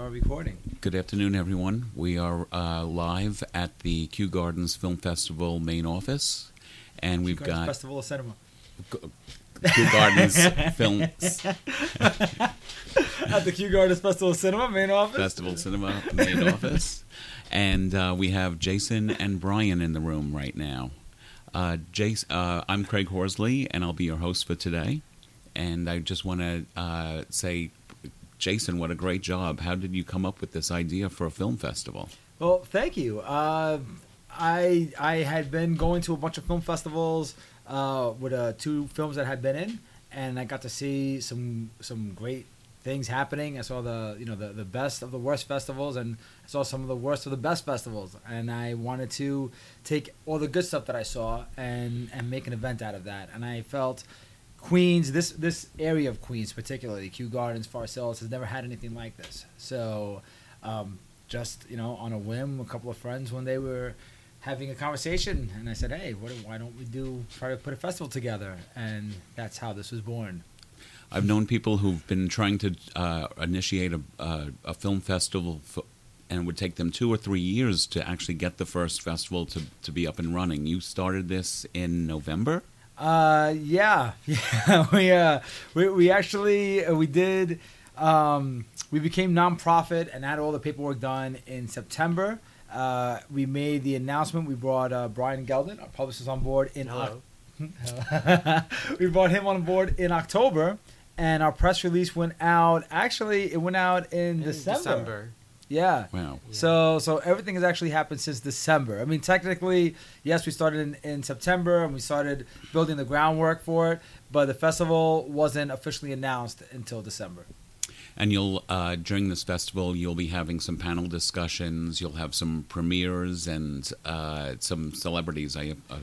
are recording. Good afternoon, everyone. We are uh, live at the Kew Gardens Film Festival main office, and we've Gardens got Festival of Cinema. Kew Gardens Film At the Kew Gardens Festival of Cinema main office. Festival Cinema main office, and uh, we have Jayson and Brian in the room right now. Uh, Jayson, uh, I'm Craig Horsley, and I'll be your host for today. And I just want to uh, say, Jayson, what a great job! How did you come up with this idea for a film festival? Well, thank you. Uh, I I had been going to a bunch of film festivals uh, with uh, two films that I had been in, and I got to see some some great things happening. I saw the you know the, the best of the worst festivals, and I saw some of the worst of the best festivals. And I wanted to take all the good stuff that I saw and and make an event out of that. And I felt Queens, this this area of Queens, particularly Kew Gardens, Hills, has never had anything like this. So, um, just you know, on a whim, a couple of friends when they were having a conversation, and I said, "Hey, what, why don't we do try to put a festival together?" And that's how this was born. I've known people who've been trying to uh, initiate a, uh, a film festival, f and it would take them two or three years to actually get the first festival to, to be up and running. You started this in November. Uh, yeah, yeah. we uh, we we actually uh, we did. Um, we became nonprofit and had all the paperwork done in September. Uh, we made the announcement. We brought uh, Brian Geldin, our publicist, on board in. Hello. we brought him on board in October, and our press release went out. Actually, it went out in, In December. December. Yeah. Wow. Yeah. So so everything has actually happened since December. I mean, technically, yes, we started in, in September and we started building the groundwork for it, but the festival wasn't officially announced until December. And you'll uh, during this festival, you'll be having some panel discussions. You'll have some premieres and uh, some celebrities. I uh,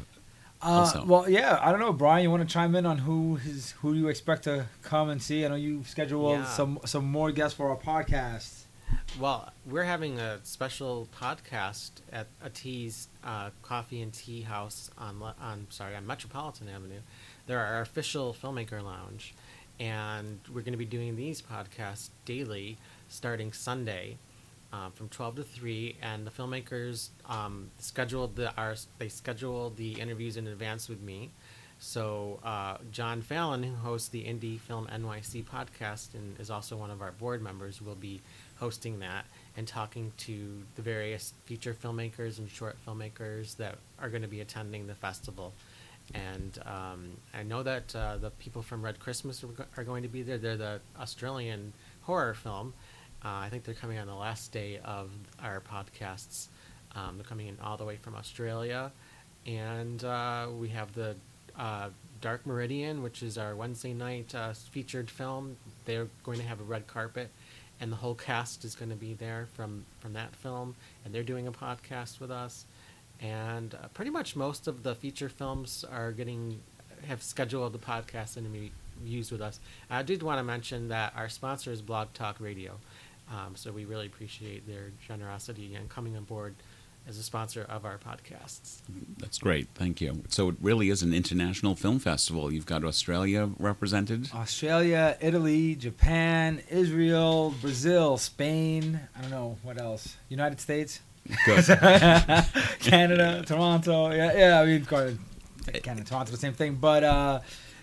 Uh, Also. well, yeah, I don't know, Brian. You want to chime in on who his who you expect to come and see? I know you scheduled Yeah. some some more guests for our podcast. Well, we're having a special podcast at Atee's uh, Coffee and Tea House on on sorry on Metropolitan Avenue. They're our official filmmaker lounge, and we're going to be doing these podcasts daily starting Sunday. Um, from 12 to 3 and the filmmakers um, scheduled the our, they scheduled the interviews in advance with me so uh, john fallon who hosts the indie film nyc podcast and is also one of our board members will be hosting that and talking to the various feature filmmakers and short filmmakers that are going to be attending the festival and um, I know that uh, the people from Red Christmas are, going to be there. They're the Australian horror film. Uh, I think they're coming on the last day of our podcasts. Um, they're coming in all the way from Australia, and uh, we have the uh, Dark Meridian, which is our Wednesday night uh, featured film. They're going to have a red carpet, and the whole cast is going to be there from from that film, and they're doing a podcast with us and uh, pretty much most of the feature films are getting have scheduled the podcast and be used with us. I did want to mention that our sponsor is Blog Talk Radio, um, so we really appreciate their generosity and coming on board as a sponsor of our podcasts. that's great. Thank you. So it really is an international film festival. You've got Australia represented. Australia, Italy, Japan, Israel, Brazil, Spain. I don't know what else. United States. Canada, Toronto. Yeah, yeah. I mean, Canada, Canada, Toronto, the same thing. But uh,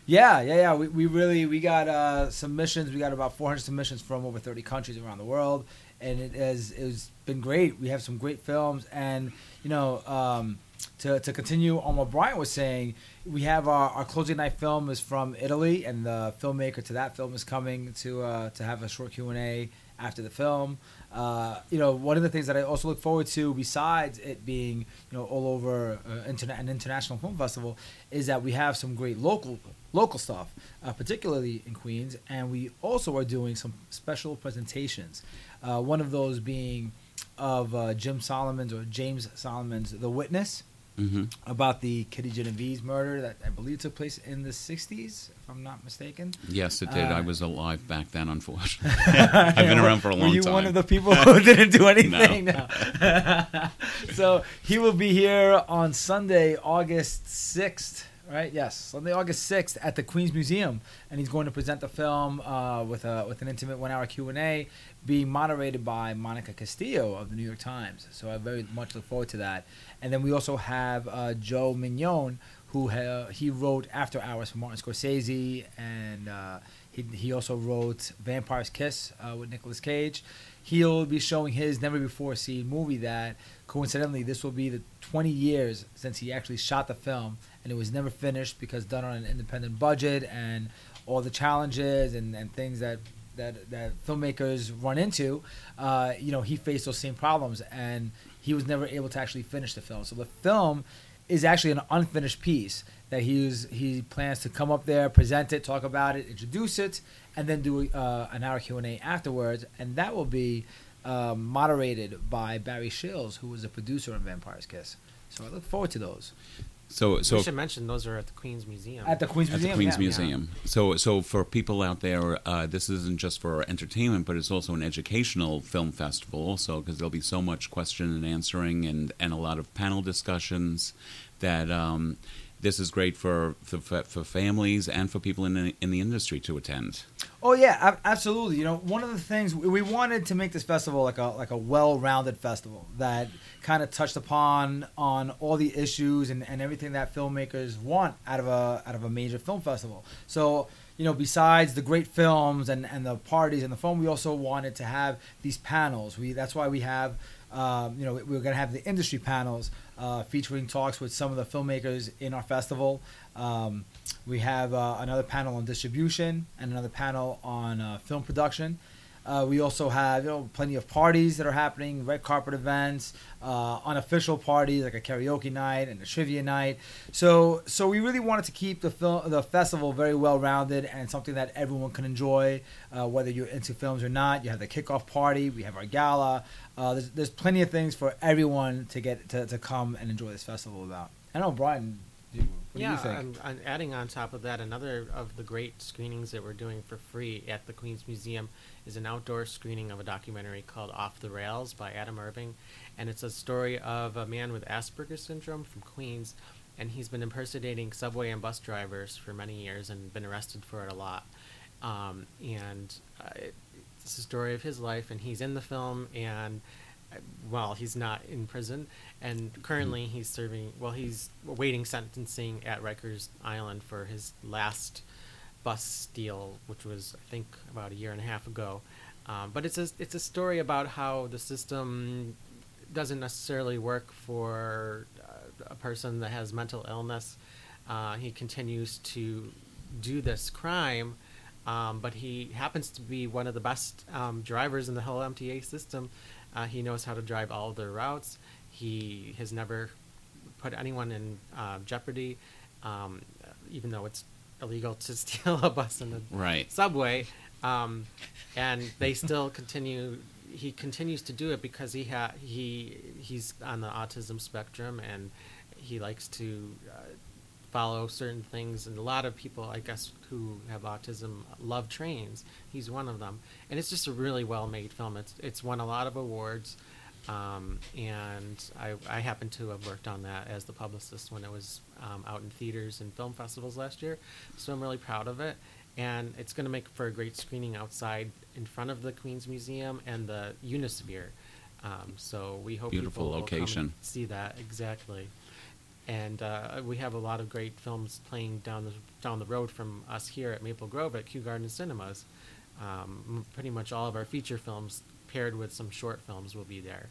yeah, yeah, yeah. We, we really we got uh, submissions. We got about 400 submissions from over 30 countries around the world, and it has it's been great. We have some great films, and you know. Um, to, to continue on what Brian was saying, we have our, our closing night film is from Italy, and the filmmaker to that film is coming to uh, to have a short Q and A after the film. Uh, you know, one of the things that I also look forward to, besides it being you know all over uh, interna- an international film festival, is that we have some great local local stuff, uh, particularly in Queens, and we also are doing some special presentations. Uh, one of those being of uh, Jim Solomon's or James Solomon's The Witness hmm about the Kitty Genovese murder that I believe took place in the 60s, if I'm not mistaken. Yes, it did. Uh, I was alive back then, unfortunately. I've been around for a long Were you time. one of the people who didn't do anything? No. so he will be here on Sunday, August 6th. Right? Yes, Sunday, August sixth at the Queens Museum, and he's going to present the film uh, with a with an intimate one-hour Q and A, being moderated by Monica Castillo of the New York Times. So I very much look forward to that. And then we also have uh, Joe Minion, who ha- he wrote After Hours for Martin Scorsese, and uh, he he also wrote Vampire's Kiss uh, with Nicolas Cage. He'll be showing his never before seen movie that coincidentally this will be the 20 years since he actually shot the film and it was never finished because done on an independent budget and all the challenges and, and things that that, that filmmakers run into uh, you know he faced those same problems and he was never able to actually finish the film. So the film is actually an unfinished piece that he was, he plans to come up there present it talk about it introduce it and then do uh, an hour q&a afterwards. And that will be um, moderated by barry Shils who was a producer on vampire's kiss so i look forward to those So so we should mention those are at the Queen's Museum. at the queens Museum. at the Queen's yeah. Museum. So, so for people out there, uh, this isn't just for entertainment, but it's also an educational film festival, also because there'll be so much question and answering and and a lot of panel discussions that. Um, this is great for, for for families and for people in the, in the industry to attend. Oh yeah, absolutely. You know, one of the things we wanted to make this festival like a like a well-rounded festival that kind of touched upon on all the issues and, and everything that filmmakers want out of a out of a major film festival. So you know, besides the great films and, and the parties and the fun, we also wanted to have these panels. We that's why we have, um, you know, we're going to have the industry panels uh, featuring talks with some of the filmmakers in our festival. Um, we have uh, another panel on distribution and another panel on uh, film production. Uh, we also have you know plenty of parties that are happening, red carpet events, uh, unofficial parties like a karaoke night and a trivia night. So so we really wanted to keep the film the festival very well rounded and something that everyone can enjoy, uh, whether you're into films or not. You have the kickoff party, we have our gala. Uh, there's, there's plenty of things for everyone to get to, to come and enjoy this festival about. I know Brian. What yeah, do you think? I'm, I'm adding on top of that another of the great screenings that we're doing for free at the Queen's Museum is an outdoor screening of a documentary called Off the Rails by Adam Irving, and it's a story of a man with Asperger's syndrome from Queens, and he's been impersonating subway and bus drivers for many years and been arrested for it a lot. Um, and uh, it, it's the story of his life, and he's in the film, and well, he's not in prison, and currently he's serving. Well, he's awaiting sentencing at Rikers Island for his last bus steal, which was I think about a year and a half ago. Um, but it's a it's a story about how the system doesn't necessarily work for uh, a person that has mental illness. Uh, he continues to do this crime, um, but he happens to be one of the best um, drivers in the whole MTA system. Uh, he knows how to drive all their routes. He has never put anyone in uh, jeopardy, um, even though it's illegal to steal a bus in the Right. subway. Um, and they still continue. He continues to do it because he ha- he he's on the autism spectrum and he likes to uh, follow certain things. And a lot of people, I guess, who have autism love trains. He's one of them, and it's just a really well made film. It's it's won a lot of awards. Um, and I, I happen to have worked on that as the publicist when it was um, out in theaters and film festivals last year. So I'm really proud of it. And it's going to make for a great screening outside in front of the Queen's Museum and the Unisphere. Um, so we hope Beautiful people will come location. see that exactly. And uh, we have a lot of great films playing down the down the road from us here at Maple Grove at Kew Garden Cinemas. Um, pretty much all of our feature films paired with some short films will be there.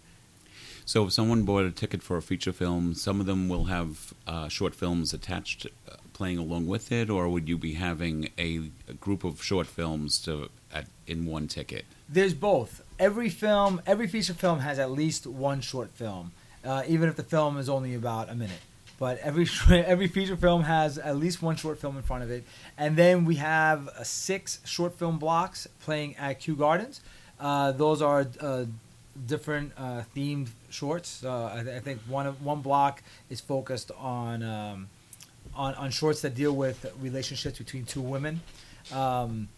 So if someone bought a ticket for a feature film, some of them will have uh, short films attached, uh, playing along with it, or would you be having a, a group of short films to at, in one ticket? There's both. Every film, every feature film has at least one short film, uh, even if the film is only about a minute. But every every feature film has at least one short film in front of it, and then we have uh, six short film blocks playing at Kew Gardens. Uh, those are uh, different uh, themed shorts. I, th- I think one of one block is focused on um, on on shorts that deal with relationships between two women. Um,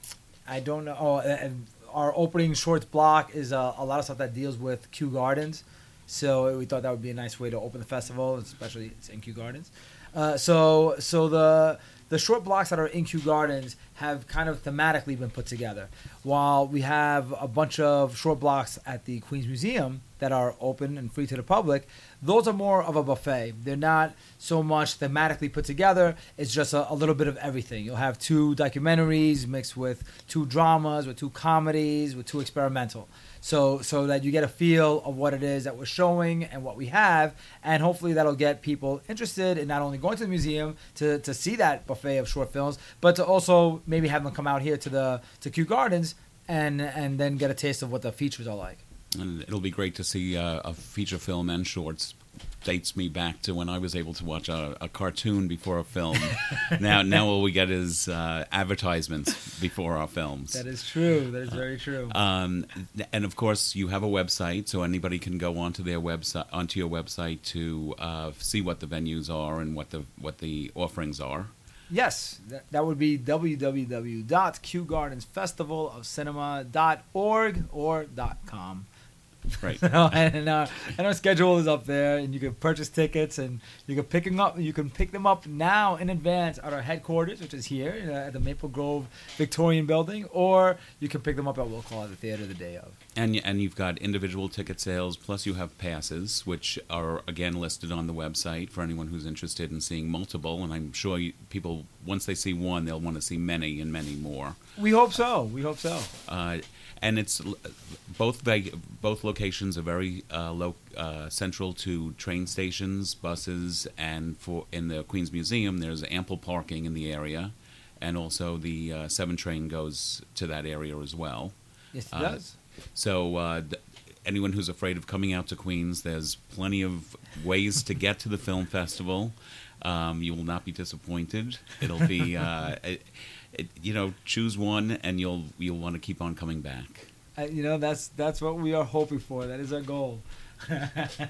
I don't know. Oh, our opening shorts block is uh, a lot of stuff that deals with Kew Gardens. So we thought that would be a nice way to open the festival, especially in Kew Gardens. Uh, so so the the short blocks that are in Kew Gardens have kind of thematically been put together. While we have a bunch of short blocks at the Queens Museum that are open and free to the public, those are more of a buffet. They're not so much thematically put together. It's just a, a little bit of everything. You'll have two documentaries mixed with two dramas, with two comedies, with two experimental. So so that you get a feel of what it is that we're showing and what we have, and hopefully that'll get people interested in not only going to the museum to, to see that buffet of short films, but to also maybe have them come out here to the to Kew Gardens and and then get a taste of what the features are like. And it'll be great to see uh, a feature film and shorts. Dates me back to when I was able to watch a, a cartoon before a film. now, now all we get is uh, advertisements before our films. That is true. That is very true. Um, and of course, you have a website, so anybody can go onto their website, onto your website to uh, see what the venues are and what the what the offerings are. Yes, that, that would be www.kewgardensfestivalofcinema.org or .com. Right. and, uh, and our schedule is up there, and you can purchase tickets, and you can pick them up. You can pick them up now in advance at our headquarters, which is here uh, at the Maple Grove Victorian Building, or you can pick them up at we'll call it the theater the day of. And and you've got individual ticket sales, plus you have passes, which are again listed on the website for anyone who's interested in seeing multiple. And I'm sure you, people, once they see one, they'll want to see many and many more. We hope so. We hope so. Uh, and it's both both locations are very uh, low, uh, central to train stations, buses, and for in the Queens Museum, there's ample parking in the area, and also the uh, seven train goes to that area as well. Yes, it Uh, does. So uh, th- anyone who's afraid of coming out to Queens, there's plenty of ways to get to the film festival. Um, you will not be disappointed. It'll be, uh, it, it, you know, choose one, and you'll you'll want to keep on coming back. Uh, you know, that's that's what we are hoping for. That is our goal.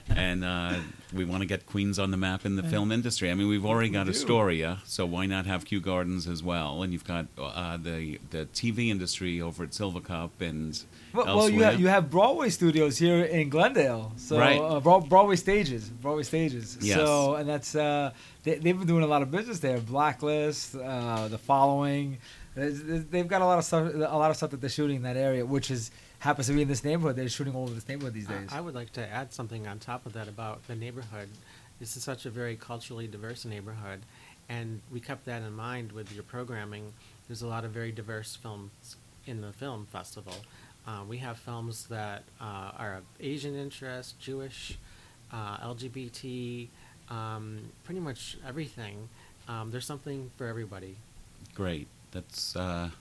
and uh, we want to get Queens on the map in the film industry. I mean, we've already got do. Astoria, so why not have Kew Gardens as well? And you've got uh, the the TV industry over at Silvercup and Well, well elsewhere. you have, you have Broadway studios here in Glendale, so Right. uh, Broadway stages, Broadway stages. Yes. So, and that's uh, they, they've been doing a lot of business there. Blacklist, uh, the following, There's- there's- they've got a lot of stuff, a lot of stuff that they're shooting in that area, which is happens to be in this neighborhood. They're shooting all over this neighborhood these days. I I would like to add something on top of that about the neighborhood. This is such a very culturally diverse neighborhood, and we kept that in mind with your programming. There's a lot of very diverse films in the film festival. Uh, we have films that uh, are of Asian interest, Jewish, uh, LGBT, um, pretty much everything. Um, there's something for everybody. Great. That's. Uh,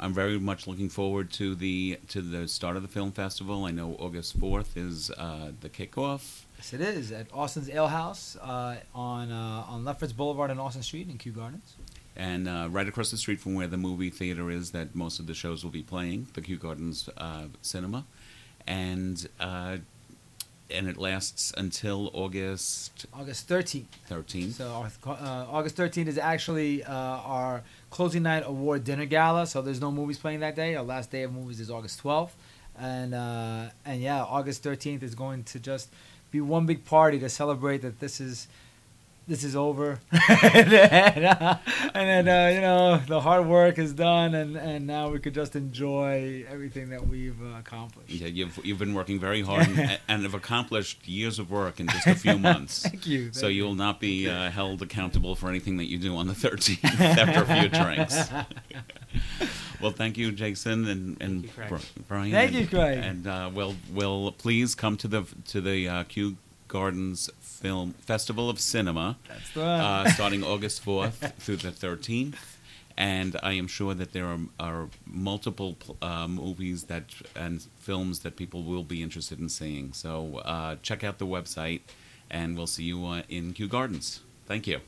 I'm very much looking forward to the to the start of the film festival. I know August fourth is uh, the kickoff. yes, it is at Austin's Ale House uh, on uh, on Lefferts Boulevard and Austin Street in Kew Gardens. And uh, right across the street from where the movie theater is, that most of the shows will be playing, the Kew Gardens uh, Cinema, and uh, and it lasts until August August 13th. thirteenth. So our, uh, August 13th is actually uh, our closing night award dinner gala. So there's no movies playing that day. Our last day of movies is August 12th, and uh, and yeah, August 13th is going to just be one big party to celebrate that this is this is over, and then, uh, and then uh, you know the hard work is done, and and now we could just enjoy everything that we've uh, accomplished. Yeah, you've you've been working very hard and, and have accomplished years of work in just a few months. Thank you. So you will not be uh, held accountable for anything that you do on the 13th after a few drinks. well, thank you, Jayson and, and you, Brian. Thank and, you, Craig. And uh, will will please come to the to the uh, Kew Gardens Film Festival of Cinema, That's the one. uh, starting August 4th through the 13th. And I am sure that there are, are multiple uh, movies that and films that people will be interested in seeing. So uh, check out the website, and we'll see you uh, in Kew Gardens. Thank you.